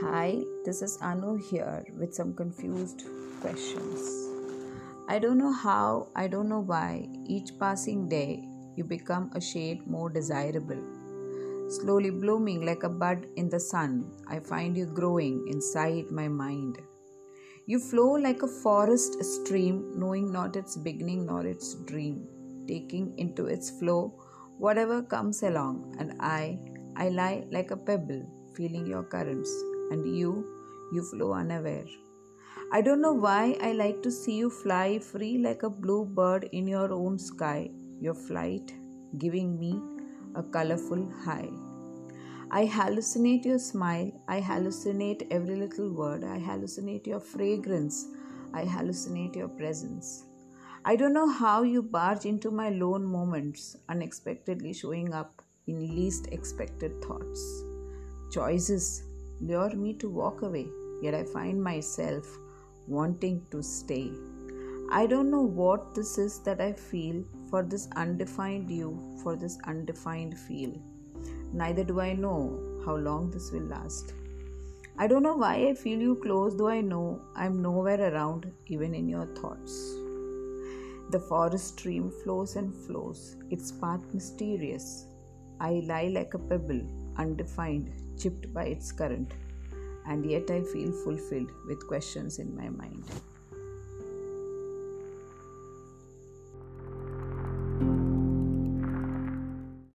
Hi, this is Anu here with some confused questions. I don't know how, I don't know why, each passing day you become a shade more desirable. Slowly blooming like a bud in the sun, I find you growing inside my mind. You flow like a forest stream, knowing not its beginning nor its dream, taking into its flow whatever comes along, and I, I lie like a pebble, feeling your currents and you, you flow unaware. I don't know why I like to see you fly free like a blue bird in your own sky, your flight giving me a colorful high. I hallucinate your smile, I hallucinate every little word, I hallucinate your fragrance, I hallucinate your presence. I don't know how you barge into my lone moments, unexpectedly showing up in least expected thoughts. Choices lure me to walk away, yet I find myself wanting to stay. I don't know what this is that I feel for this undefined you, for this undefined feel. Neither do I know how long this will last. I don't know why I feel you close, though I know I'm nowhere around, even in your thoughts. The forest stream flows and flows, its path mysterious. I lie like a pebble, undefined, chipped by its current, and yet I feel fulfilled with questions in my mind. thank you